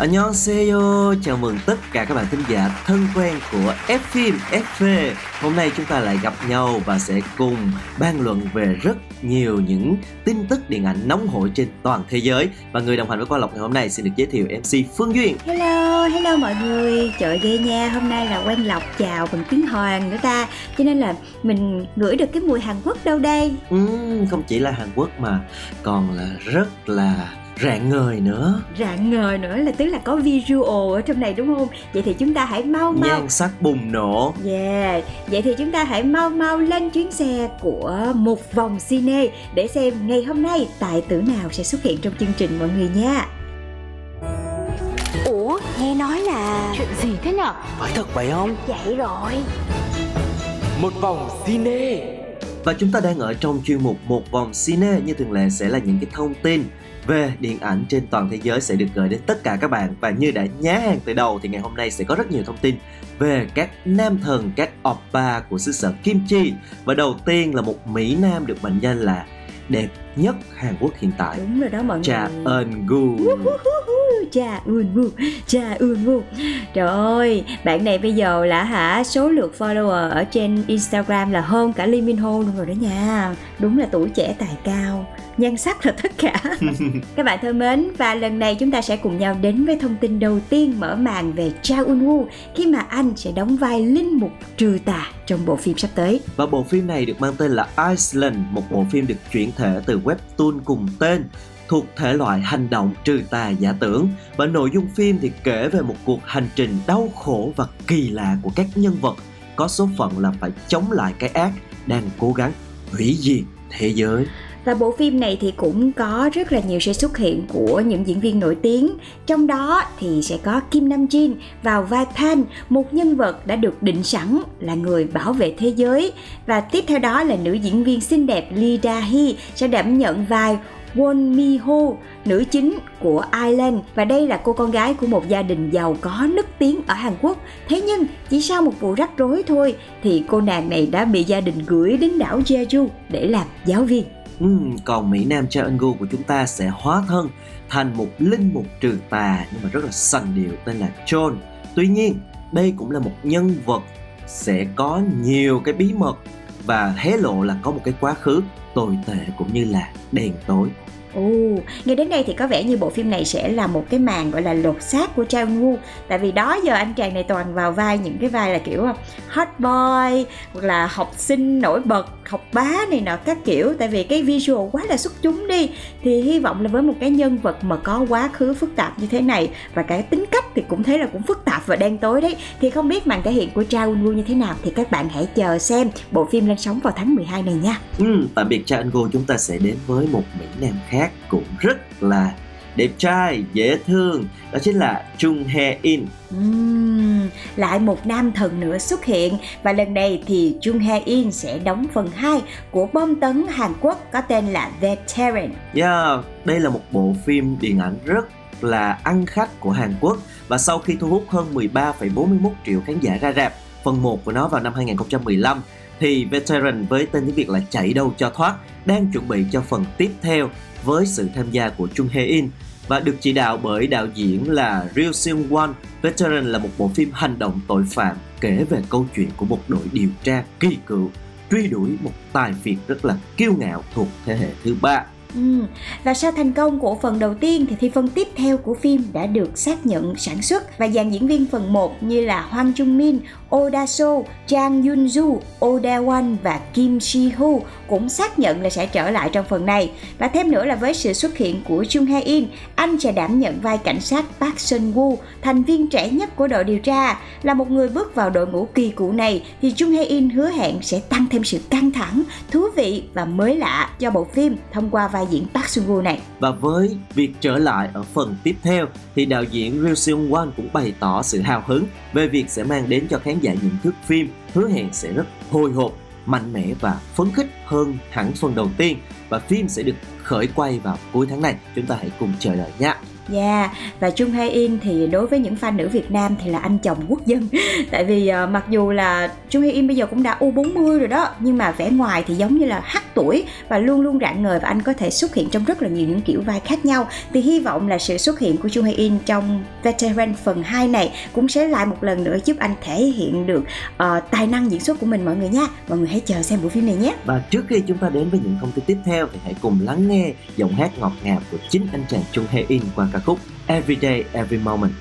Annyeonghaseyo, chào mừng tất cả các bạn thính giả thân quen của F phim FV. Hôm nay chúng ta lại gặp nhau và sẽ cùng bàn luận về rất nhiều những tin tức điện ảnh nóng hổi trên toàn thế giới. Và người đồng hành với Quang Lộc ngày hôm nay xin được giới thiệu MC Phương Duyên. Hello, hello mọi người Trời ghê nha, hôm nay là Quang Lộc chào bằng tiếng Hoàng nữa ta Cho nên là mình ngửi được cái mùi Hàn Quốc đâu đây Ừm, không chỉ là Hàn Quốc mà còn là rất là rạng ngời nữa. Rạng ngời nữa là tức là có visual ở trong này đúng không? Vậy thì chúng ta hãy mau mau Nhan sắc bùng nổ. Yeah, vậy thì chúng ta hãy mau mau lên chuyến xe của một vòng cine để xem ngày hôm nay tài tử nào sẽ xuất hiện trong chương trình mọi người nha. Ủa, nghe nói là Chuyện gì thế nhở? Phải thật vậy không? vậy rồi. Một vòng cine Và chúng ta đang ở trong chuyên mục Một vòng cine như thường lệ sẽ là những cái thông tin về điện ảnh trên toàn thế giới sẽ được gửi đến tất cả các bạn. Và như đã nhá hàng từ đầu thì ngày hôm nay sẽ có rất nhiều thông tin về các nam thần, các oppa của xứ sở Kim Chi. Và đầu tiên là một Mỹ Nam được mệnh danh là đẹp nhất Hàn Quốc hiện tại. Đúng rồi đó mọi Cha người. Eun Gu. Cha ươn vu cha ươn vu trời ơi bạn này bây giờ là hả số lượt follower ở trên instagram là hơn cả lee min ho luôn rồi đó nha. Đúng là tuổi trẻ tài cao nhan sắc là tất cả. Các bạn thân mến và lần này chúng ta sẽ cùng nhau đến với thông tin đầu tiên mở màn về cha eun woo khi mà anh sẽ đóng vai linh mục trừ tà trong bộ phim sắp tới. Và bộ phim này được mang tên là Iceland, một bộ phim được chuyển thể từ webtoon cùng tên thuộc thể loại hành động trừ tà giả tưởng và nội dung phim thì kể về một cuộc hành trình đau khổ và kỳ lạ của các nhân vật, có số phận là phải chống lại cái ác đang cố gắng hủy diệt thế giới. Và bộ phim này thì cũng có rất là nhiều sự xuất hiện của những diễn viên nổi tiếng Trong đó thì sẽ có Kim Nam Jin vào vai Pan Một nhân vật đã được định sẵn là người bảo vệ thế giới Và tiếp theo đó là nữ diễn viên xinh đẹp Lee Da Hee sẽ đảm nhận vai Won Mi Ho, nữ chính của Ireland và đây là cô con gái của một gia đình giàu có nức tiếng ở Hàn Quốc. Thế nhưng chỉ sau một vụ rắc rối thôi thì cô nàng này đã bị gia đình gửi đến đảo Jeju để làm giáo viên. Còn Mỹ Nam Cha Eun Gu của chúng ta sẽ hóa thân thành một linh mục trừ tà nhưng mà rất là sành điệu tên là John. Tuy nhiên, đây cũng là một nhân vật sẽ có nhiều cái bí mật và hé lộ là có một cái quá khứ tồi tệ cũng như là đen tối. Ồ, nghe đến đây thì có vẻ như bộ phim này sẽ là một cái màn gọi là lột xác của Cha Woo. Tại vì đó giờ anh chàng này toàn vào vai những cái vai là kiểu hot boy Hoặc là học sinh nổi bật, học bá này nọ các kiểu. Tại vì cái visual quá là xuất chúng đi. Thì hy vọng là với một cái nhân vật mà có quá khứ phức tạp như thế này Và cái tính cách thì cũng thấy là cũng phức tạp và đen tối đấy. Thì không biết màn thể hiện của Cha Woo như thế nào Thì các bạn hãy chờ xem bộ phim lên sóng vào tháng 12 này nha. Ừ, tạm biệt Cha Eun chúng ta sẽ đến với một Mỹ Nam khác cũng rất là đẹp trai, dễ thương. Đó chính là Chung Hae In. Ừm, lại một nam thần nữa xuất hiện. Và lần này thì Jung Hae In sẽ đóng phần 2 của bom tấn Hàn Quốc có tên là Veteran. Yeah, đây là một bộ phim điện ảnh rất là ăn khách của Hàn Quốc. Và sau khi thu hút hơn 13,41 triệu khán giả ra rạp, phần 1 của nó vào năm 2015 thì Veteran với tên tiếng Việt là Chạy đâu cho thoát đang chuẩn bị cho phần tiếp theo với sự tham gia của Chung Hae In và được chỉ đạo bởi đạo diễn là Ryu Seung Won. Veteran là một bộ phim hành động tội phạm kể về câu chuyện của một đội điều tra kỳ cựu, truy đuổi một tài phiệt rất là kiêu ngạo thuộc thế hệ thứ ba. Ừ. Và sau thành công của phần đầu tiên thì, thi phần tiếp theo của phim đã được xác nhận sản xuất và dàn diễn viên phần 1 như là Hwang Jung Min, Oh Da So, Jang Yun Ju, Oh Da và Kim Shi Hu cũng xác nhận là sẽ trở lại trong phần này. Và thêm nữa là với sự xuất hiện của Chung Hae In, anh sẽ đảm nhận vai cảnh sát Park Sun Woo, thành viên trẻ nhất của đội điều tra. Là một người bước vào đội ngũ kỳ cũ này thì Chung Hae In hứa hẹn sẽ tăng thêm sự căng thẳng, thú vị và mới lạ cho bộ phim thông qua vai vai diễn Park Seung Woo này. Và với việc trở lại ở phần tiếp theo thì đạo diễn Ryu Seung Won cũng bày tỏ sự hào hứng về việc sẽ mang đến cho khán giả những thước phim hứa hẹn sẽ rất hồi hộp, mạnh mẽ và phấn khích hơn hẳn phần đầu tiên và phim sẽ được khởi quay vào cuối tháng này. Chúng ta hãy cùng chờ đợi nhé. Yeah, và Jung Hae In thì đối với những fan nữ Việt Nam thì là anh chồng quốc dân. Tại vì uh, mặc dù là Jung Hae In bây giờ cũng đã U40 rồi đó Nhưng mà vẻ ngoài thì giống như là hắc tuổi Và luôn luôn rạng ngời và anh có thể xuất hiện trong rất là nhiều những kiểu vai khác nhau. Thì hy vọng là sự xuất hiện của Jung Hae In trong Veteran phần 2 này Cũng sẽ lại một lần nữa giúp anh thể hiện được uh, tài năng diễn xuất của mình mọi người nha. Mọi người hãy chờ xem bộ phim này nhé. Và trước khi chúng ta đến với những thông tin tiếp theo thì hãy cùng lắng nghe giọng hát ngọt ngào của chính anh chàng Jung Hae In qua ca khúc Every Day Every Moment.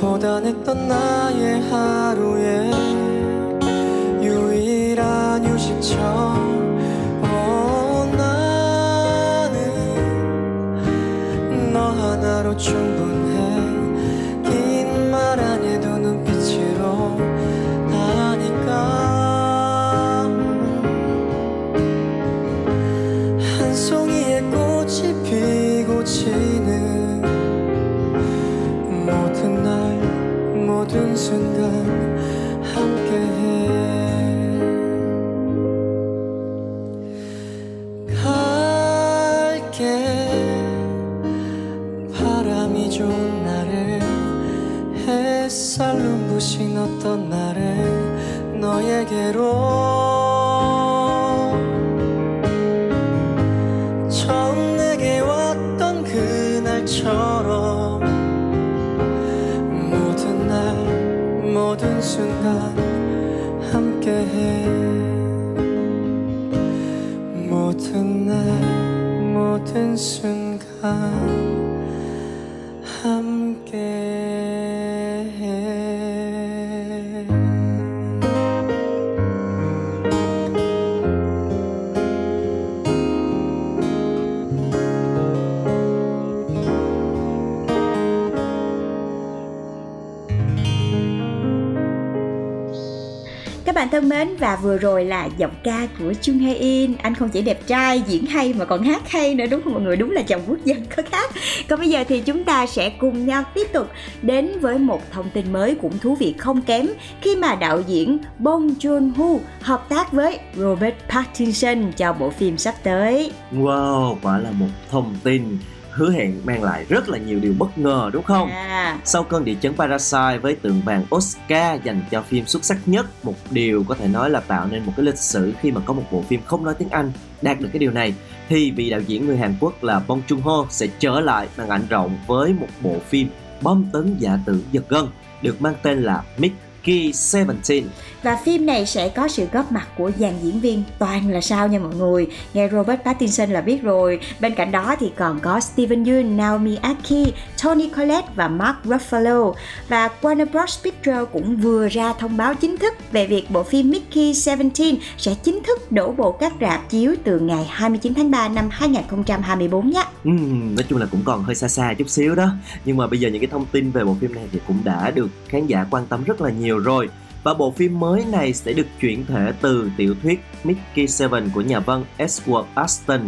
고단했던 나의 하루에 유일한 휴식처 어, 나는 너 하나로 충분해 모든 순간 함께해. 모든 날 모든 순간 bạn thân mến và vừa rồi là giọng ca của Chung Hae In. Anh không chỉ đẹp trai, diễn hay mà còn hát hay nữa đúng không mọi người? Đúng là chồng quốc dân có khác. Còn bây giờ thì chúng ta sẽ cùng nhau tiếp tục đến với một thông tin mới cũng thú vị không kém Khi mà đạo diễn Bong Joon-ho hợp tác với Robert Pattinson cho bộ phim sắp tới. Wow, quả là một thông tin hứa hẹn mang lại rất là nhiều điều bất ngờ đúng không? À, Sau cơn địa chấn Parasite với tượng vàng Oscar dành cho phim xuất sắc nhất, một điều có thể nói là tạo nên một cái lịch sử khi mà có một bộ phim không nói tiếng Anh đạt được cái điều này thì vị đạo diễn người Hàn Quốc là Bong Joon-ho sẽ trở lại màn ảnh rộng với một bộ phim bom tấn giả tưởng giật gân được mang tên là Mickey 17 Và phim này sẽ có sự góp mặt của dàn diễn viên toàn là sao nha mọi người. Nghe Robert Pattinson là biết rồi. Bên cạnh đó thì còn có Steven Yeun, Naomi Aki, Tony Collette và Mark Ruffalo. Và Warner Bros. Pictures cũng vừa ra thông báo chính thức về việc bộ phim Mickey 17 sẽ chính thức đổ bộ các rạp chiếu từ ngày 29 tháng 3 năm 2024 nhé. Ừm, nói chung là cũng còn hơi xa xa chút xíu đó. Nhưng mà bây giờ những cái thông tin về bộ phim này thì cũng đã được khán giả quan tâm rất là nhiều rồi. Và bộ phim mới này sẽ được chuyển thể từ tiểu thuyết Mickey Seven của nhà văn Edward Aston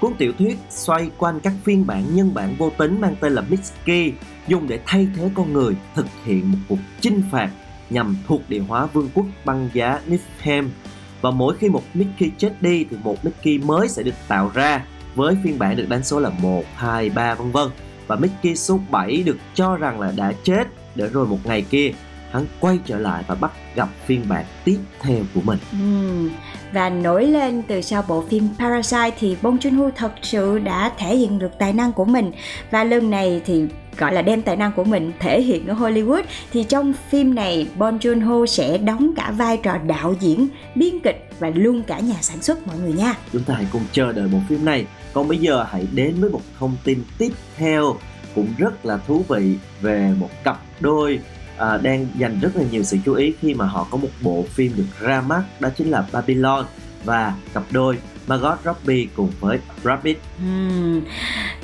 cuốn tiểu thuyết xoay quanh các phiên bản nhân bản vô tính mang tên là Mickey dùng để thay thế con người thực hiện một cuộc chinh phạt nhằm thuộc địa hóa vương quốc băng giá Niflheim và mỗi khi một Mickey chết đi thì một Mickey mới sẽ được tạo ra với phiên bản được đánh số là 1, 2, 3 vân vân. Và Mickey số 7 được cho rằng là đã chết để rồi một ngày kia hắn quay trở lại và bắt gặp phiên bản tiếp theo của mình. Ừm, Và nổi lên từ sau bộ phim Parasite thì Bong Joon-ho thật sự đã thể hiện được tài năng của mình và lần này thì gọi là đem tài năng của mình thể hiện ở Hollywood thì trong phim này Bong Joon-ho sẽ đóng cả vai trò đạo diễn, biên kịch và luôn cả nhà sản xuất mọi người nha. Chúng ta hãy cùng chờ đợi bộ phim này. Còn bây giờ hãy đến với một thông tin tiếp theo cũng rất là thú vị về một cặp đôi à, đang dành rất là nhiều sự chú ý khi mà họ có một bộ phim được ra mắt đó chính là Babylon và cặp đôi Margot Robbie cùng với Brad Pitt.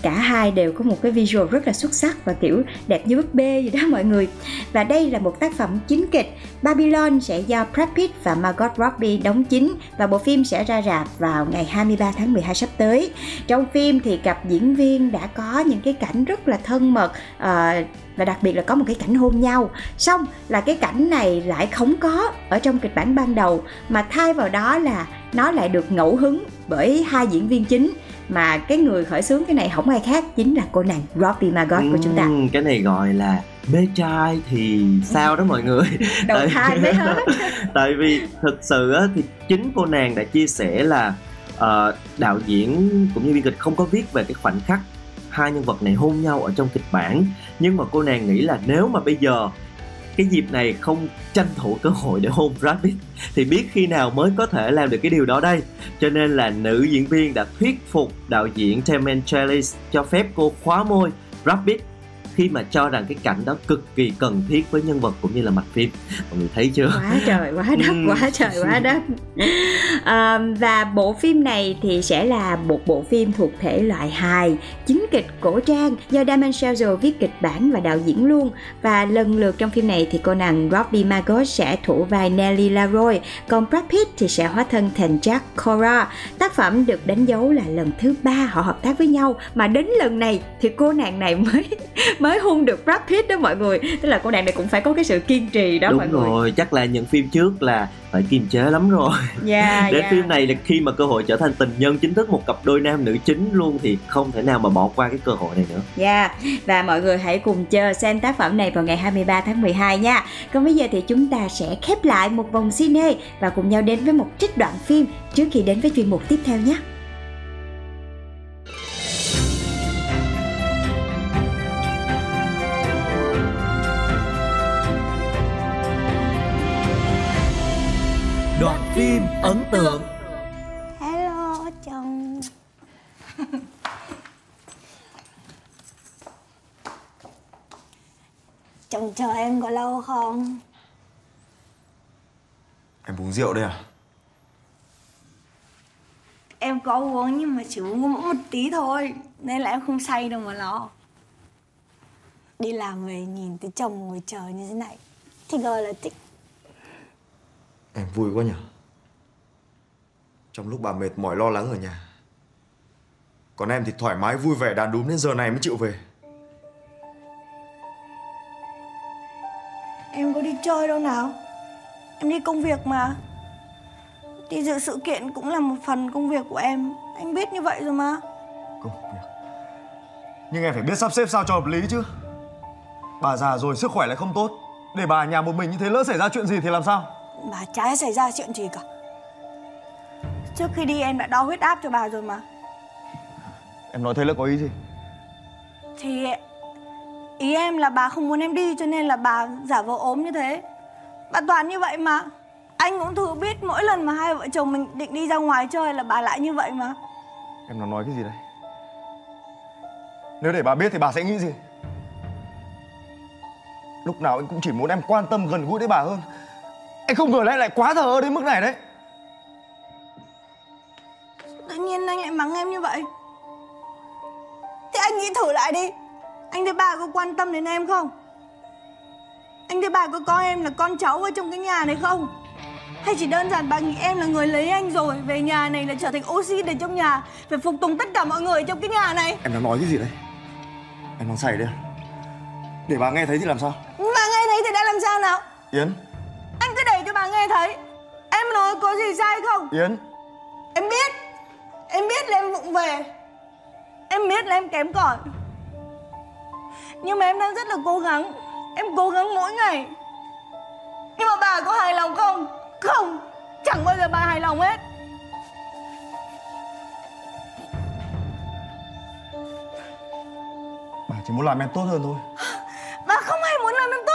Cả hai đều có một cái visual rất là xuất sắc và kiểu đẹp như búp bê gì đó mọi người. Và đây là một tác phẩm chính kịch. Babylon sẽ do Brad Pitt và Margot Robbie đóng chính và bộ phim sẽ ra rạp vào ngày 23 tháng 12 sắp tới. Trong phim thì cặp diễn viên đã có những cái cảnh rất là thân mật uh, và đặc biệt là có một cái cảnh hôn nhau. Xong là cái cảnh này lại không có ở trong kịch bản ban đầu mà thay vào đó là nó lại được ngẫu hứng bởi hai diễn viên chính mà cái người khởi xướng cái này không ai khác chính là cô nàng Robbie Margot của chúng ta. Cái này gọi là mê trai thì sao đó mọi người? Đầu Tại- thai mới hết. Tại vì thực sự á, thì chính cô nàng đã chia sẻ là ờ, đạo diễn cũng như biên kịch không có viết về cái khoảnh khắc hai nhân vật này hôn nhau ở trong kịch bản. Nhưng mà cô nàng nghĩ là nếu mà bây giờ cái dịp này không tranh thủ cơ hội để hôn Brad Pitt, thì biết khi nào mới có thể làm được cái điều đó đây. Cho nên là nữ diễn viên đã thuyết phục đạo diễn Tim Charles cho phép cô khóa môi Brad Pitt khi mà cho rằng cái cảnh đó cực kỳ cần thiết với nhân vật cũng như là mạch phim. Mọi người thấy chưa? Quá trời quá đất quá trời quá đất. À, và bộ phim này thì sẽ là một bộ phim thuộc thể loại hài chính kịch cổ trang do Damon Chazelle viết kịch bản và đạo diễn luôn. Và lần lượt trong phim này thì cô nàng Robbie Margot sẽ thủ vai Nellie Laroy còn Brad Pitt thì sẽ hóa thân thành Jack Cora. Tác phẩm được đánh dấu là lần thứ ba họ hợp tác với nhau mà đến lần này thì cô nàng này mới mới hôn được Brad Pitt đó mọi người tức là cô nàng này cũng phải có cái sự kiên trì đó mọi đúng người rồi chắc là những phim trước là phải kiềm chế lắm rồi dạ đến dạ. phim này là khi mà cơ hội trở thành tình nhân chính thức một cặp đôi nam nữ chính luôn thì không thể nào mà bỏ qua cái cơ hội này nữa Dạ, và mọi người hãy cùng chờ xem tác phẩm này vào ngày 23 tháng 12 nha. Còn bây giờ thì chúng ta sẽ khép lại một vòng cine và cùng nhau đến với một trích đoạn phim trước khi đến với chuyên mục tiếp theo nhé. Đoạn phim ấn tượng Hello chồng Chồng chờ em có lâu không? Em uống rượu đây à? Em có uống nhưng mà chỉ uống mỗi một tí thôi Nên là em không say đâu mà lo Đi làm về nhìn thấy chồng ngồi chờ như thế này Thì gọi là thích Em vui quá nhỉ? Trong lúc bà mệt mỏi lo lắng ở nhà Còn em thì thoải mái vui vẻ đàn đúm đến giờ này mới chịu về. Em có đi chơi đâu nào. Em đi công việc mà. Đi dự sự kiện cũng là một phần công việc của em. Anh biết như vậy rồi mà. Công việc. Nhưng em phải biết sắp xếp sao cho hợp lý chứ. Bà già rồi sức khỏe lại không tốt. Để bà ở nhà một mình như thế lỡ xảy ra chuyện gì thì làm sao Bà trái xảy ra chuyện gì cả. Trước khi đi em đã đo huyết áp cho bà rồi mà. Em nói thế là có ý gì? Thì ý em là bà không muốn em đi cho nên là bà giả vờ ốm như thế. Bà toàn như vậy mà. Anh cũng thử biết mỗi lần mà hai vợ chồng mình định đi ra ngoài chơi là bà lại như vậy mà. Em nó nói cái gì đây? Nếu để bà biết thì bà sẽ nghĩ gì? Lúc nào anh cũng chỉ muốn em quan tâm gần gũi đến bà hơn Anh không ngờ lại lại quá thờ ơ đến mức này đấy. Tự nhiên anh lại mắng em như vậy. Thì anh nghĩ thử lại đi. Anh thấy bà có quan tâm đến em không? Anh thấy bà có coi em là con cháu ở trong cái nhà này không? Hay chỉ đơn giản bà nghĩ em là người lấy anh rồi Về nhà này là trở thành oxy để trong nhà Phải phục tùng tất cả mọi người trong cái nhà này? Em đang nói cái gì đây Em đang say đấy à? Để bà nghe thấy thì làm sao? Bà nghe thấy thì đã làm sao nào? Yến bà nghe thấy. Em nói có gì sai không? Yến. Em biết. Em biết là em vụng về. Em biết là em kém cỏi. Nhưng mà em đang rất là cố gắng. Em cố gắng mỗi ngày. Hài lòng không? Không. Chẳng bao giờ bà hài lòng hết. Bà chỉ muốn làm em tốt hơn thôi. Bà không hề muốn làm em tốt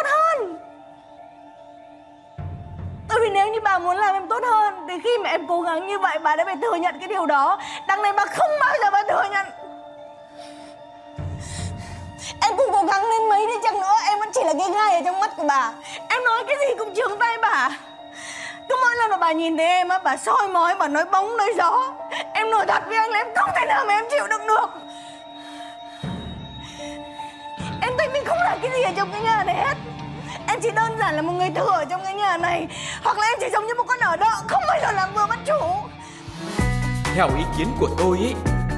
vì nếu như bà muốn làm em tốt hơn Thì khi mà em cố gắng như vậy Bà đã phải thừa nhận cái điều đó. Đằng này bà không bao giờ bà thừa nhận. Em cũng cố gắng lên mấy đi chăng nữa Em vẫn chỉ là cái gai ở trong mắt của bà. Em nói cái gì cũng trướng tay bà. Cứ mỗi lần mà bà nhìn thấy em á Bà soi mói, bà nói bóng nói gió. Em nói thật với anh là em không thể nào mà em chịu đựng được. Em thấy mình không là cái gì ở trong cái nhà này hết. Em chỉ đơn giản là một người thừa trong cái nhà này. Hoặc là em chỉ giống như một con ở đợ Không bao giờ làm vừa bắt chủ. Theo ý kiến của tôi ý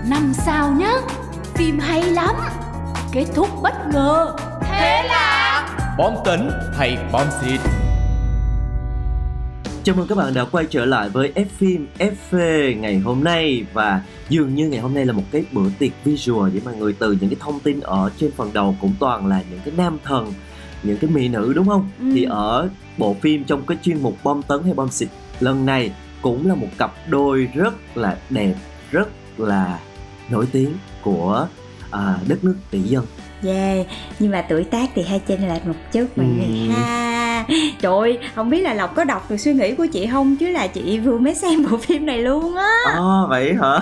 Năm sao nhá Phim hay lắm. Kết thúc bất ngờ. Thế là Bom tấn hay bom xịt? Chào mừng các bạn đã quay trở lại với F phim FV ngày hôm nay. Và dường như ngày hôm nay là một cái bữa tiệc visual để mọi người từ những cái thông tin ở trên phần đầu cũng toàn là những cái nam thần, những cái mỹ nữ đúng không? Ừ. Thì ở bộ phim trong cái chuyên mục bom tấn hay bom xịt lần này cũng là một cặp đôi rất là đẹp, rất là nổi tiếng của à, đất nước tỷ dân. Yeah, nhưng mà tuổi tác thì hay chênh lệch một chút mọi Ừ. người ha. Trời ơi, không biết là Lộc có đọc được suy nghĩ của chị không chứ là chị vừa mới xem bộ phim này luôn á. À, vậy hả?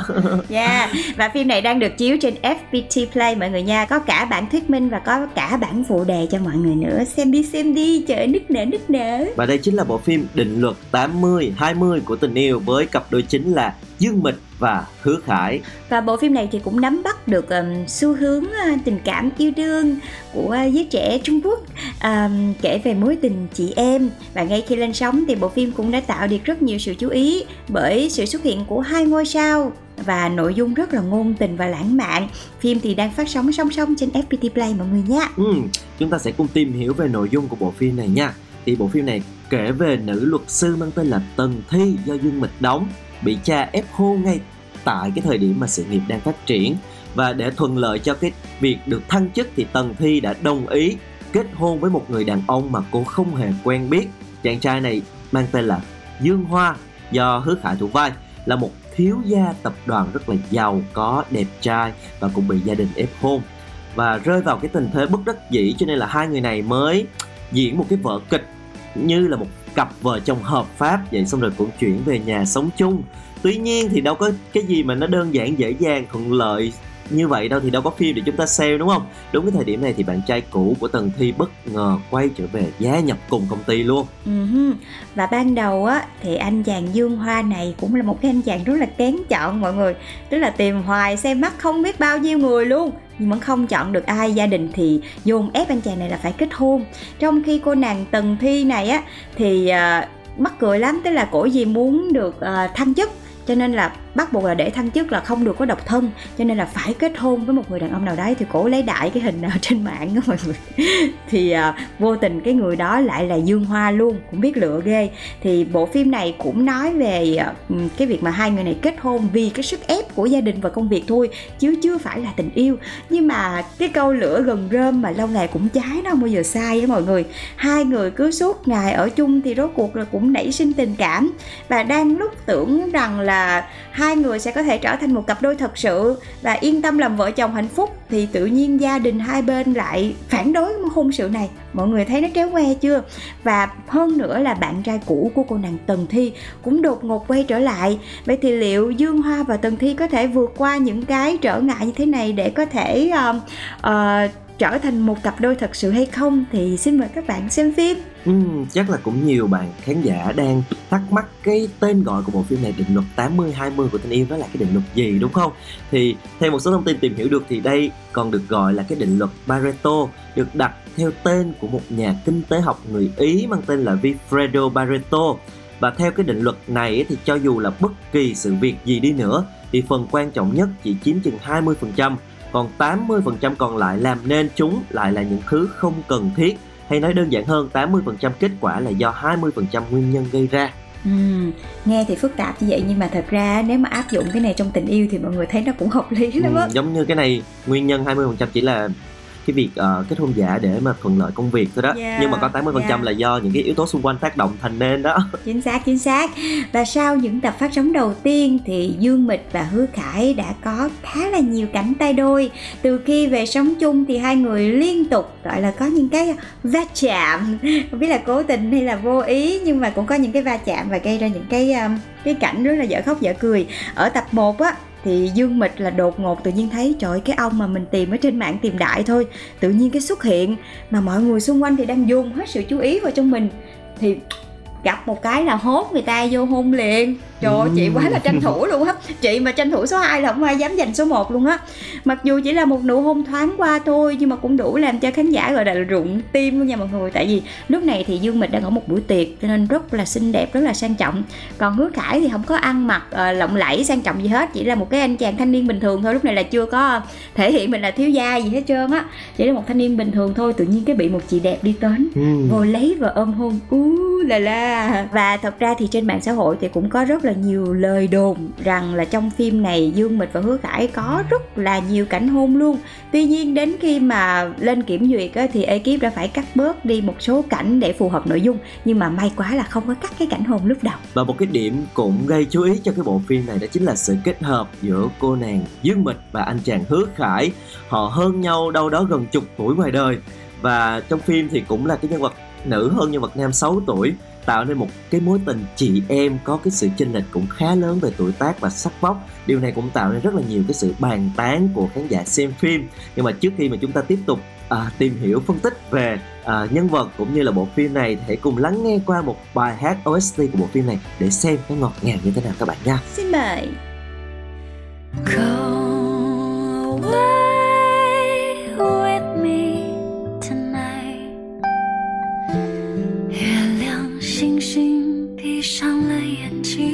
Yeah, và phim này đang được chiếu trên FPT Play mọi người nha Có cả bản thuyết minh và có cả bản phụ đề cho mọi người nữa Xem đi xem đi, trời nức nở nức nở Và đây chính là bộ phim định luật 80-20 của tình yêu với cặp đôi chính là Dương Mịch và Hứa Khải. Và bộ phim này thì cũng nắm bắt được um, xu hướng uh, tình cảm yêu đương của uh, giới trẻ Trung Quốc. Um, Kể về mối tình chị em. Và ngay khi lên sóng thì bộ phim cũng đã tạo được rất nhiều sự chú ý Bởi sự xuất hiện của hai ngôi sao và nội dung rất là ngôn tình và lãng mạn. Phim thì đang phát sóng song song trên FPT Play mọi người nha. Ừ, chúng ta sẽ cùng tìm hiểu về nội dung của bộ phim này nha. Thì bộ phim này kể về nữ luật sư mang tên là Tần Thi do Dương Mịch đóng bị cha ép hôn ngay tại cái thời điểm mà sự nghiệp đang phát triển và để thuận lợi cho cái việc được thăng chức thì Tần Thi đã đồng ý kết hôn với một người đàn ông mà cô không hề quen biết. Chàng trai này mang tên là Dương Hoa, do Hứa Khải thủ vai, là một thiếu gia tập đoàn rất là giàu có, đẹp trai và cũng bị gia đình ép hôn và rơi vào cái tình thế bất đắc dĩ cho nên là hai người này mới diễn một cái vở kịch như là một cặp vợ chồng hợp pháp. Vậy xong rồi cũng chuyển về nhà sống chung. Tuy nhiên thì đâu có cái gì mà nó đơn giản, dễ dàng, thuận lợi như vậy đâu. Thì đâu có phim để chúng ta sale đúng không? Đúng cái thời điểm này thì bạn trai cũ của tần thi bất ngờ quay trở về gia nhập cùng công ty luôn. Ừ Và ban đầu á, thì anh chàng Dương Hoa này cũng là một cái anh chàng rất là kén chọn, mọi người. Tức là tìm hoài, xem mắt không biết bao nhiêu người luôn. Nhưng vẫn không chọn được ai Gia đình thì dồn ép anh chàng này là phải kết hôn. Trong khi cô nàng Tần Thi này á thì uh, mắc cười lắm Tức là cổ gì muốn được uh, thăng chức cho nên là bắt buộc là để thăng chức là không được có độc thân cho nên là phải kết hôn với một người đàn ông nào đấy. Thì cổ lấy đại cái hình nào trên mạng đó mọi người. Thì à, vô tình cái người đó lại là Dương Hoa luôn cũng biết lựa ghê. Thì bộ phim này cũng nói về à, cái việc mà hai người này kết hôn vì cái sức ép của gia đình và công việc thôi chứ chưa phải là tình yêu. Nhưng mà cái câu lửa gần rơm mà lâu ngày cũng cháy nó không bao giờ sai với mọi người. Hai người cứ suốt ngày ở chung thì rốt cuộc là cũng nảy sinh tình cảm. Và đang lúc tưởng rằng là hai hai người sẽ có thể trở thành một cặp đôi thật sự và yên tâm làm vợ chồng hạnh phúc thì tự nhiên gia đình hai bên lại phản đối hôn sự này. Mọi người thấy nó kéo que chưa? Và hơn nữa là bạn trai cũ của cô nàng Tần Thi cũng đột ngột quay trở lại. Vậy thì liệu Dương Hoa và Tần Thi có thể vượt qua những cái trở ngại như thế này để có thể uh, uh, trở thành một cặp đôi thật sự hay không thì xin mời các bạn xem phim. Ừ, chắc là cũng nhiều bạn khán giả đang thắc mắc cái tên gọi của bộ phim này định luật 80-20 của tình yêu đó là cái định luật gì đúng không? Thì theo một số thông tin tìm hiểu được thì đây còn được gọi là cái định luật Pareto được đặt theo tên của một nhà kinh tế học người Ý mang tên là Vilfredo Pareto và theo cái định luật này thì cho dù là bất kỳ sự việc gì đi nữa thì phần quan trọng nhất chỉ chiếm chừng 20% còn 80% còn lại làm nên chúng lại là những thứ không cần thiết. Hay nói đơn giản hơn 80% kết quả là do 20% nguyên nhân gây ra. Ừm, nghe thì phức tạp như vậy nhưng mà thật ra nếu mà áp dụng cái này trong tình yêu thì mọi người thấy nó cũng hợp lý lắm ừ, á. giống như cái này nguyên nhân 20% chỉ là cái việc ờ, kết hôn giả để mà thuận lợi công việc thôi đó. Yeah, nhưng mà có 80% yeah. là do những cái yếu tố xung quanh tác động thành nên đó. Chính xác chính xác. Và sau những tập phát sóng đầu tiên thì Dương Mịch và Hứa Khải đã có khá là nhiều cảnh tay đôi. Từ khi về sống chung thì hai người liên tục gọi là có những cái va chạm. Không biết là cố tình hay là vô ý nhưng mà cũng có những cái va chạm và gây ra những cái um, cái cảnh rất là dở khóc dở cười. Ở tập 1 á thì Dương Mịch là đột ngột tự nhiên thấy, trời cái ông mà mình tìm ở trên mạng tìm đại thôi. Tự nhiên cái xuất hiện mà mọi người xung quanh thì đang dùng hết sự chú ý vào trong mình. Thì gặp một cái là hốt người ta vô hôn liền. Trời ơi, chị quá là tranh thủ luôn á. Chị mà tranh thủ số 2 là không ai dám giành số 1 luôn á. Mặc dù chỉ là một nụ hôn thoáng qua thôi nhưng mà cũng đủ làm cho khán giả gọi là rụng tim luôn nha mọi người. Tại vì lúc này thì dương mịch đang ở một buổi tiệc cho nên rất là xinh đẹp rất là sang trọng. Còn hứa khải thì không có ăn mặc ờ, lộng lẫy sang trọng gì hết chỉ là một cái anh chàng thanh niên bình thường thôi. Lúc này là chưa có thể hiện mình là thiếu gia gì hết trơn á. Chỉ là một thanh niên bình thường thôi tự nhiên cái bị một chị đẹp đi đến Ừ. ngồi lấy và ôm hôn. Ú là la và thật ra thì trên mạng xã hội thì cũng có rất là nhiều lời đồn rằng là trong phim này Dương Mịch và Hứa Khải có rất là nhiều cảnh hôn luôn. Tuy nhiên đến khi mà lên kiểm duyệt á, thì ekip đã phải cắt bớt đi một số cảnh để phù hợp nội dung. Nhưng mà may quá là không có cắt cái cảnh hôn lúc đầu. Và một cái điểm cũng gây chú ý cho cái bộ phim này đó chính là sự kết hợp giữa cô nàng Dương Mịch và anh chàng Hứa Khải. Họ hơn nhau đâu đó gần chục tuổi ngoài đời. Và trong phim thì cũng là cái nhân vật nữ hơn nhân vật nam 6 tuổi tạo nên một cái mối tình chị em có cái sự chênh lệch cũng khá lớn về tuổi tác và sắc vóc điều này cũng tạo nên rất là nhiều cái sự bàn tán của khán giả xem phim. Nhưng mà trước khi mà chúng ta tiếp tục à, tìm hiểu phân tích về à, nhân vật cũng như là bộ phim này thì hãy cùng lắng nghe qua một bài hát OST của bộ phim này để xem nó ngọt ngào như thế nào các bạn nha. Xin mời. Go away with me. 星闭上了眼睛。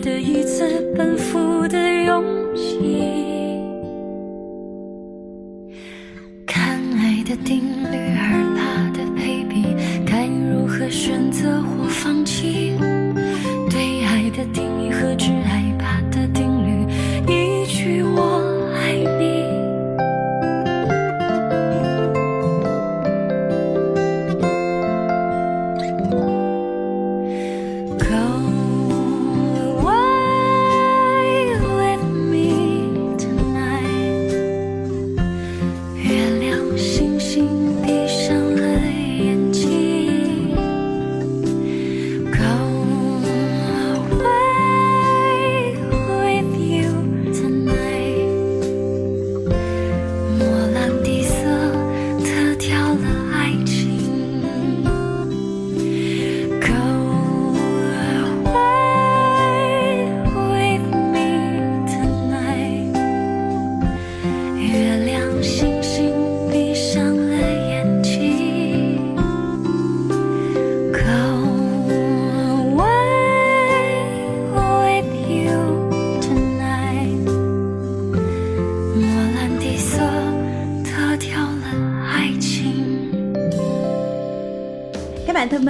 的一次奔赴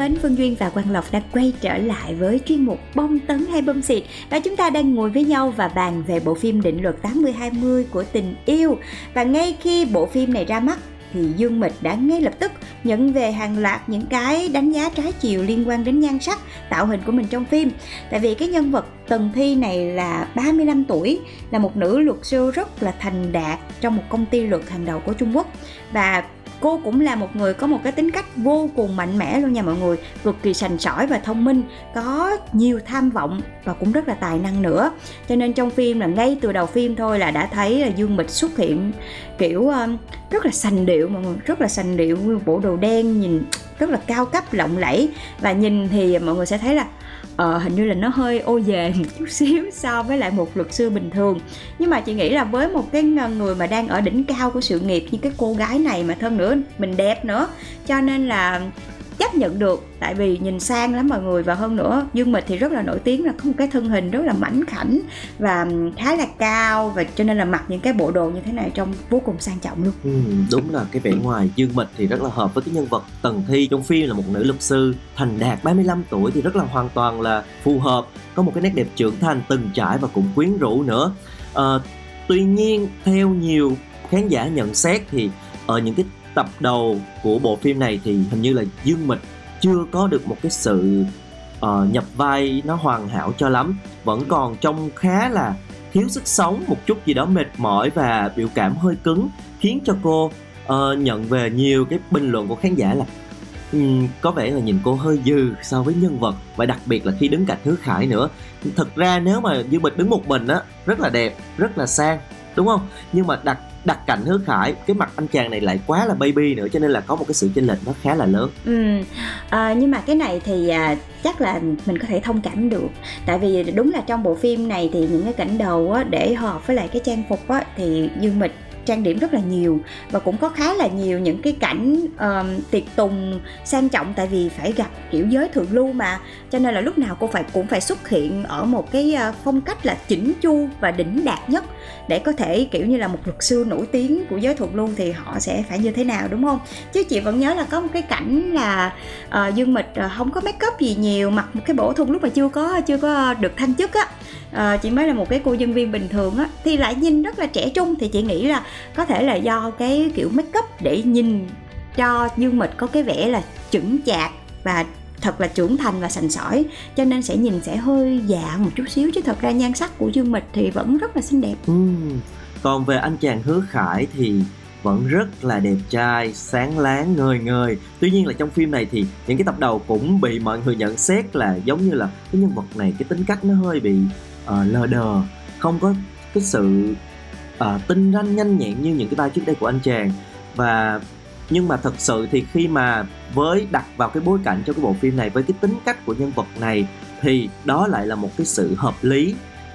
mến, Phương Duyên và Quang Lộc đã quay trở lại với chuyên mục bông tấn hay bông xịt. Và chúng ta đang ngồi với nhau và bàn về bộ phim định luật 80-20 của tình yêu. Và ngay khi bộ phim này ra mắt thì Dương Mịch đã ngay lập tức nhận về hàng loạt những cái đánh giá trái chiều liên quan đến nhan sắc, tạo hình của mình trong phim. Tại vì cái nhân vật Tần Thi này là 35 tuổi, là một nữ luật sư rất là thành đạt trong một công ty luật hàng đầu của Trung Quốc. Và cô cũng là một người có một cái tính cách vô cùng mạnh mẽ luôn nha mọi người. Cực kỳ sành sỏi và thông minh có nhiều tham vọng và cũng rất là tài năng nữa. Cho nên trong phim là ngay từ đầu phim thôi là đã thấy là dương mịch xuất hiện kiểu um, rất là sành điệu mọi người rất là sành điệu bộ đồ đen nhìn rất là cao cấp lộng lẫy. Và nhìn thì mọi người sẽ thấy là ờ, hình như là nó hơi ô về một chút xíu so với lại một luật sư bình thường. Nhưng mà chị nghĩ là với một cái người mà đang ở đỉnh cao của sự nghiệp như cái cô gái này mà thân nữa mình đẹp nữa. Cho nên là chấp nhận được. Tại vì nhìn sang lắm mọi người và hơn nữa dương mịch thì rất là nổi tiếng là có một cái thân hình rất là mảnh khảnh và khá là cao và cho nên là mặc những cái bộ đồ như thế này trông vô cùng sang trọng luôn. Ừ, đúng là cái vẻ ngoài dương mịch thì rất là hợp với cái nhân vật Tần Thi trong phim là một nữ luật sư thành đạt 35 tuổi thì rất là hoàn toàn là phù hợp có một cái nét đẹp trưởng thành từng trải và cũng quyến rũ nữa. À, tuy nhiên theo nhiều khán giả nhận xét thì ở những cái tập đầu của bộ phim này thì hình như là Dương Mịch chưa có được một cái sự uh, nhập vai nó hoàn hảo cho lắm. Vẫn còn trông khá là thiếu sức sống một chút gì đó mệt mỏi và biểu cảm hơi cứng khiến cho cô uh, nhận về nhiều cái bình luận của khán giả là um, có vẻ là nhìn cô hơi dư so với nhân vật và đặc biệt là khi đứng cạnh Hứa Khải nữa. Thật ra nếu mà Dương Mịch đứng một mình á rất là đẹp rất là sang đúng không? Nhưng mà đặt đặt cạnh Hứa Khải cái mặt anh chàng này lại quá là baby nữa cho nên là có một cái sự chênh lệch nó khá là lớn. Ừ, à, nhưng mà cái này thì à, chắc là mình có thể thông cảm được. Tại vì đúng là trong bộ phim này thì những cái cảnh đầu á, để hợp với lại cái trang phục á, thì Dương Mịch trang điểm rất là nhiều và cũng có khá là nhiều những cái cảnh uh, tiệc tùng sang trọng tại vì phải gặp kiểu giới thượng lưu mà. Cho nên là lúc nào cô phải cũng phải xuất hiện ở một cái ờ, phong cách là chỉnh chu và đỉnh đạt nhất để có thể kiểu như là một luật sư nổi tiếng của giới thượng lưu thì họ sẽ phải như thế nào đúng không? Chứ chị vẫn nhớ là có một cái cảnh là uh, Dương Mịch ờ, uh, không có make up gì nhiều mặc một cái bộ thun lúc mà chưa có chưa có được thăng chức á. Ờ, à, chị mới là một cái cô nhân viên bình thường á thì lại nhìn rất là trẻ trung thì chị nghĩ là có thể là do cái kiểu make up để nhìn cho Dương Mịch có cái vẻ là chững chạc và thật là trưởng thành và sành sỏi cho nên sẽ nhìn sẽ hơi dạ một chút xíu chứ thật ra nhan sắc của Dương Mịch thì vẫn rất là xinh đẹp ừ. Còn về anh chàng Hứa Khải thì vẫn rất là đẹp trai, sáng láng, ngời ngời. Tuy nhiên là trong phim này thì những cái tập đầu cũng bị mọi người nhận xét là giống như là cái nhân vật này cái tính cách nó hơi bị uh, lờ đờ, không có cái sự uh, tinh ranh nhanh nhẹn như những cái vai trước đây của anh chàng. Và nhưng mà thật sự thì khi mà với đặt vào cái bối cảnh trong cái bộ phim này với cái tính cách của nhân vật này thì đó lại là một cái sự hợp lý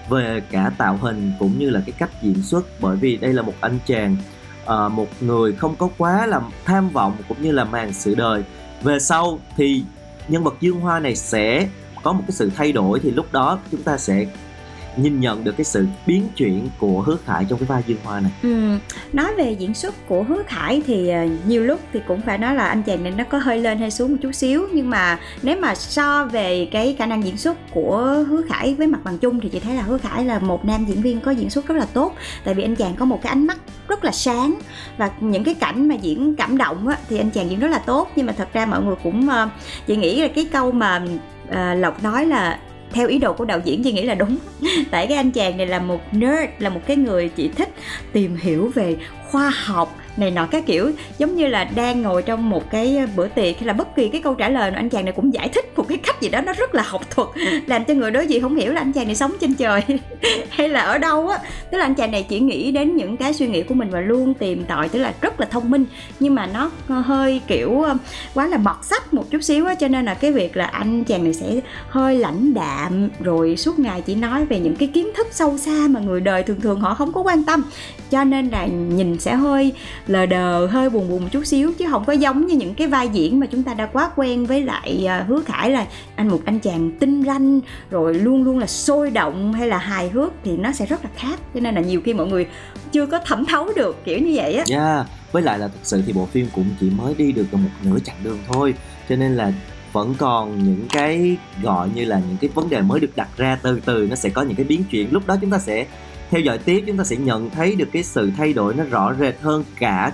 về cả tạo hình cũng như là cái cách diễn xuất bởi vì đây là một anh chàng uh, một người không có quá là tham vọng cũng như là màng sự đời về sau thì nhân vật Dương Hoa này sẽ có một cái sự thay đổi thì lúc đó chúng ta sẽ nhìn nhận được cái sự biến chuyển của Hứa Khải trong cái vai Dương Hoa này. Ừ, nói về diễn xuất của Hứa Khải thì ờ, nhiều lúc thì cũng phải nói là anh chàng này nó có hơi lên hay xuống một chút xíu nhưng mà nếu mà so về cái khả năng diễn xuất của Hứa Khải với mặt bằng chung thì chị thấy là Hứa Khải là một nam diễn viên có diễn xuất rất là tốt tại vì anh chàng có một cái ánh mắt rất là sáng và những cái cảnh mà diễn cảm động á, thì anh chàng diễn rất là tốt. Nhưng mà thật ra mọi người cũng ờ, chị nghĩ là cái câu mà ờ, Lộc nói là theo ý đồ của đạo diễn, chị nghĩ là đúng. Tại cái anh chàng này là một nerd, là một cái người chỉ thích tìm hiểu về khoa học này nọ các kiểu giống như là đang ngồi trong một cái bữa tiệc hay là bất kỳ cái câu trả lời nào anh chàng này cũng giải thích một cái cách gì đó nó rất là học thuật làm cho người đối diện không hiểu là anh chàng này sống trên trời hay là ở đâu á. Tức là anh chàng này chỉ nghĩ đến những cái suy nghĩ của mình và luôn tìm tòi tức là rất là thông minh nhưng mà nó hơi kiểu ờ, quá là mọt sách một chút xíu á cho nên là cái việc là anh chàng này sẽ hơi lãnh đạm rồi suốt ngày chỉ nói về những cái kiến thức sâu xa mà người đời thường thường họ không có quan tâm. Cho nên là nhìn sẽ hơi lờ đờ hơi buồn buồn một chút xíu chứ không có giống như những cái vai diễn mà chúng ta đã quá quen với lại à, hứa khải là anh một anh chàng tinh ranh rồi luôn luôn là sôi động hay là hài hước thì nó sẽ rất là khác. Cho nên là nhiều khi mọi người chưa có thẩm thấu được kiểu như vậy á. Yeah, với lại là thật sự thì bộ phim cũng chỉ mới đi được một nửa chặng đường thôi cho nên là vẫn còn những cái gọi như là những cái vấn đề mới được đặt ra từ từ nó sẽ có những cái biến chuyển. Lúc đó chúng ta sẽ theo dõi tiếp chúng ta sẽ nhận thấy được cái sự thay đổi nó rõ rệt hơn cả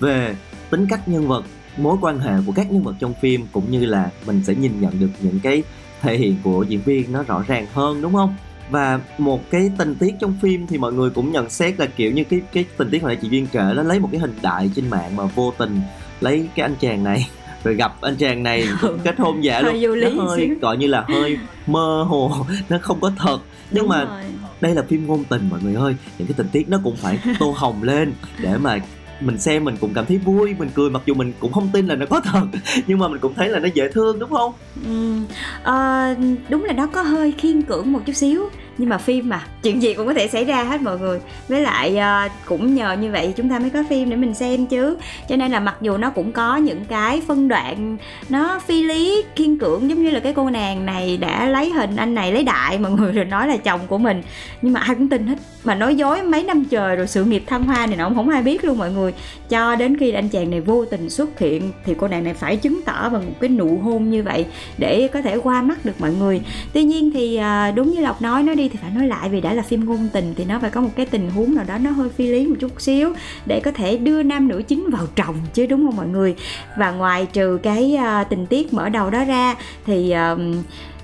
về tính cách nhân vật mối quan hệ của các nhân vật trong phim cũng như là mình sẽ nhìn nhận được những cái thể hiện của diễn viên nó rõ ràng hơn đúng không? Và một cái tình tiết trong phim thì mọi người cũng nhận xét là kiểu như cái cái tình tiết mà chị viên kể nó lấy một cái hình đại trên mạng mà vô tình lấy cái anh chàng này. Rồi gặp anh chàng này kết hôn giả luôn. nó hơi gọi như là hơi mơ hồ nó không có thật. Nhưng Đúng mà rồi đây là phim ngôn tình mọi người ơi. Những cái tình tiết nó cũng phải tô hồng lên để mà mình xem mình cũng cảm thấy vui mình cười. Mặc dù mình cũng không tin là nó có thật nhưng mà mình cũng thấy là nó dễ thương đúng không? Ừ, à, đúng là nó có hơi khiên cưỡng một chút xíu nhưng mà phim mà chuyện gì cũng có thể xảy ra hết mọi người. Với lại uh, cũng nhờ như vậy chúng ta mới có phim để mình xem chứ. Cho nên là mặc dù nó cũng có những cái phân đoạn nó phi lý kiên cưỡng giống như là cái cô nàng này đã lấy hình anh này lấy đại mọi người rồi nói là chồng của mình. Nhưng mà ai cũng tin hết. Mà nói dối mấy năm trời rồi sự nghiệp thăng hoa này nó không ai biết luôn mọi người. Cho đến khi anh chàng này vô tình xuất hiện thì cô nàng này phải chứng tỏ bằng một cái nụ hôn như vậy để có thể qua mắt được mọi người. Tuy nhiên thì uh, đúng như lộc nói nó đi thì phải nói lại vì đã là phim ngôn tình thì nó phải có một cái tình huống nào đó nó hơi phi lý một chút xíu để có thể đưa nam nữ chính vào chồng chứ đúng không mọi người? Và ngoài trừ cái uh, tình tiết mở đầu đó ra thì uh,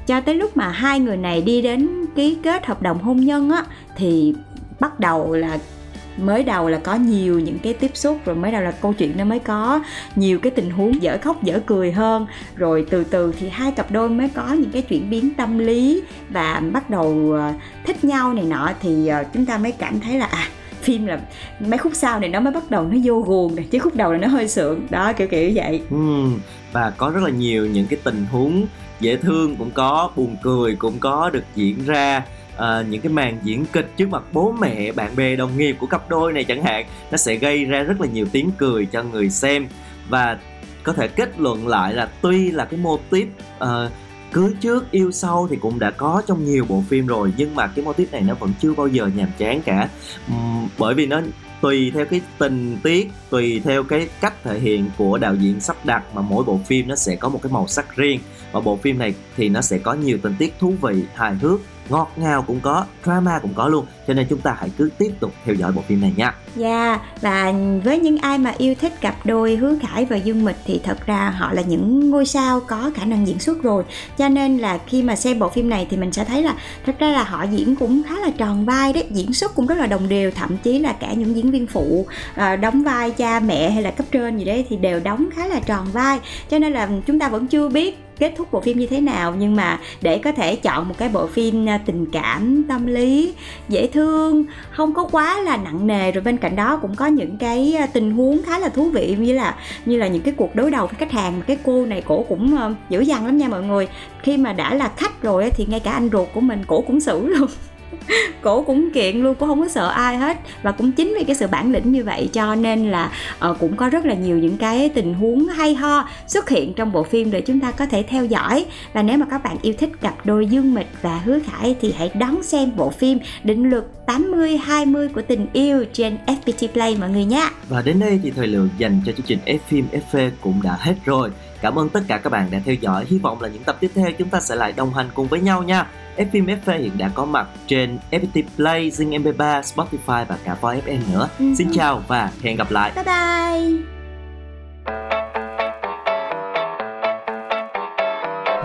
cho tới lúc mà hai người này đi đến ký kết hợp đồng hôn nhân á thì bắt đầu là mới đầu là có nhiều những cái tiếp xúc rồi mới đầu là câu chuyện nó mới có nhiều cái tình huống dở khóc dở cười hơn. Rồi từ từ thì hai cặp đôi mới có những cái chuyển biến tâm lý và bắt đầu ờ, thích nhau này nọ. Thì ờ, chúng ta mới cảm thấy là à phim là mấy khúc sau này nó mới bắt đầu nó vô guồng này chứ khúc đầu là nó hơi sượng. Đó kiểu kiểu vậy. Ừ, và có rất là nhiều những cái tình huống dễ thương cũng có buồn cười cũng có được diễn ra à, những cái màn diễn kịch trước mặt bố mẹ bạn bè đồng nghiệp của cặp đôi này chẳng hạn nó sẽ gây ra rất là nhiều tiếng cười cho người xem. Và có thể kết luận lại là tuy là cái mô típ uh, cưới trước yêu sau thì cũng đã có trong nhiều bộ phim rồi nhưng mà cái mô típ này nó vẫn chưa bao giờ nhàm chán cả. Uhm, bởi vì nó tùy theo cái tình tiết tùy theo cái cách thể hiện của đạo diễn sắp đặt mà mỗi bộ phim nó sẽ có một cái màu sắc riêng. Và bộ phim này thì nó sẽ có nhiều tình tiết thú vị hài hước ngọt ngào cũng có drama cũng có luôn cho nên chúng ta hãy cứ tiếp tục theo dõi bộ phim này nha Dạ, và với những ai mà yêu thích cặp đôi Hứa Khải và Dương Mịch thì thật ra họ là những ngôi sao có khả năng diễn xuất rồi. Cho nên là khi mà xem bộ phim này thì mình sẽ thấy là thật ra là họ diễn cũng khá là tròn vai đấy, diễn xuất cũng rất là đồng đều, thậm chí là cả những diễn viên phụ à, đóng vai cha mẹ hay là cấp trên gì đấy thì đều đóng khá là tròn vai. Cho nên là chúng ta vẫn chưa biết kết thúc bộ phim như thế nào, nhưng mà để có thể chọn một cái bộ phim à, tình cảm, tâm lý, dễ thương, không có quá là nặng nề. Rồi bên cạnh đó cũng có những cái à, tình huống khá là thú vị, như là như là những cái cuộc đối đầu với khách hàng. Mà cái cô này cổ cũng ờ, dữ dằn lắm nha mọi người. Khi mà đã là khách rồi thì ngay cả anh ruột của mình cổ cũng xử luôn. cổ cũng kiện luôn cũng không có sợ ai hết. Và cũng chính vì cái sự bản lĩnh như vậy cho nên là uh, cũng có rất là nhiều những cái tình huống hay ho xuất hiện trong bộ phim để chúng ta có thể theo dõi. Và nếu mà các bạn yêu thích cặp đôi Dương Mịch và Hứa Khải thì hãy đón xem bộ phim định luật 80-20 của tình yêu trên FPT Play mọi người nhé. Và đến đây thì thời lượng dành cho chương trình F phim FV cũng đã hết rồi. Cảm ơn tất cả các bạn đã theo dõi. Hy vọng là những tập tiếp theo chúng ta sẽ lại đồng hành cùng với nhau nha. FMFA hiện đã có mặt trên FPT Play, Zing MP3, Spotify và cả Voi FM nữa. Ừ. Xin chào và hẹn gặp lại. Bye bye.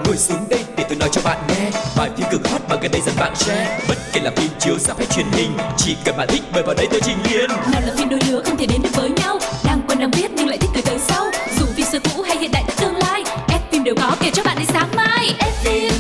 Ngồi xuống đây để tôi nói cho bạn nghe Bài phim cực hot mà gần đây dần bạn share Bất kể là phim chiếu sắp hay truyền hình Chỉ cần bạn thích mời vào đây tôi trình liền Nào là phim đôi lứa không thể đến được với nhau Đang quen đang biết nhưng lại thích từ từ sau Dù phim xưa cũ hay hiện đại tương lai F phim đều có kể cho bạn đến sáng mai F phim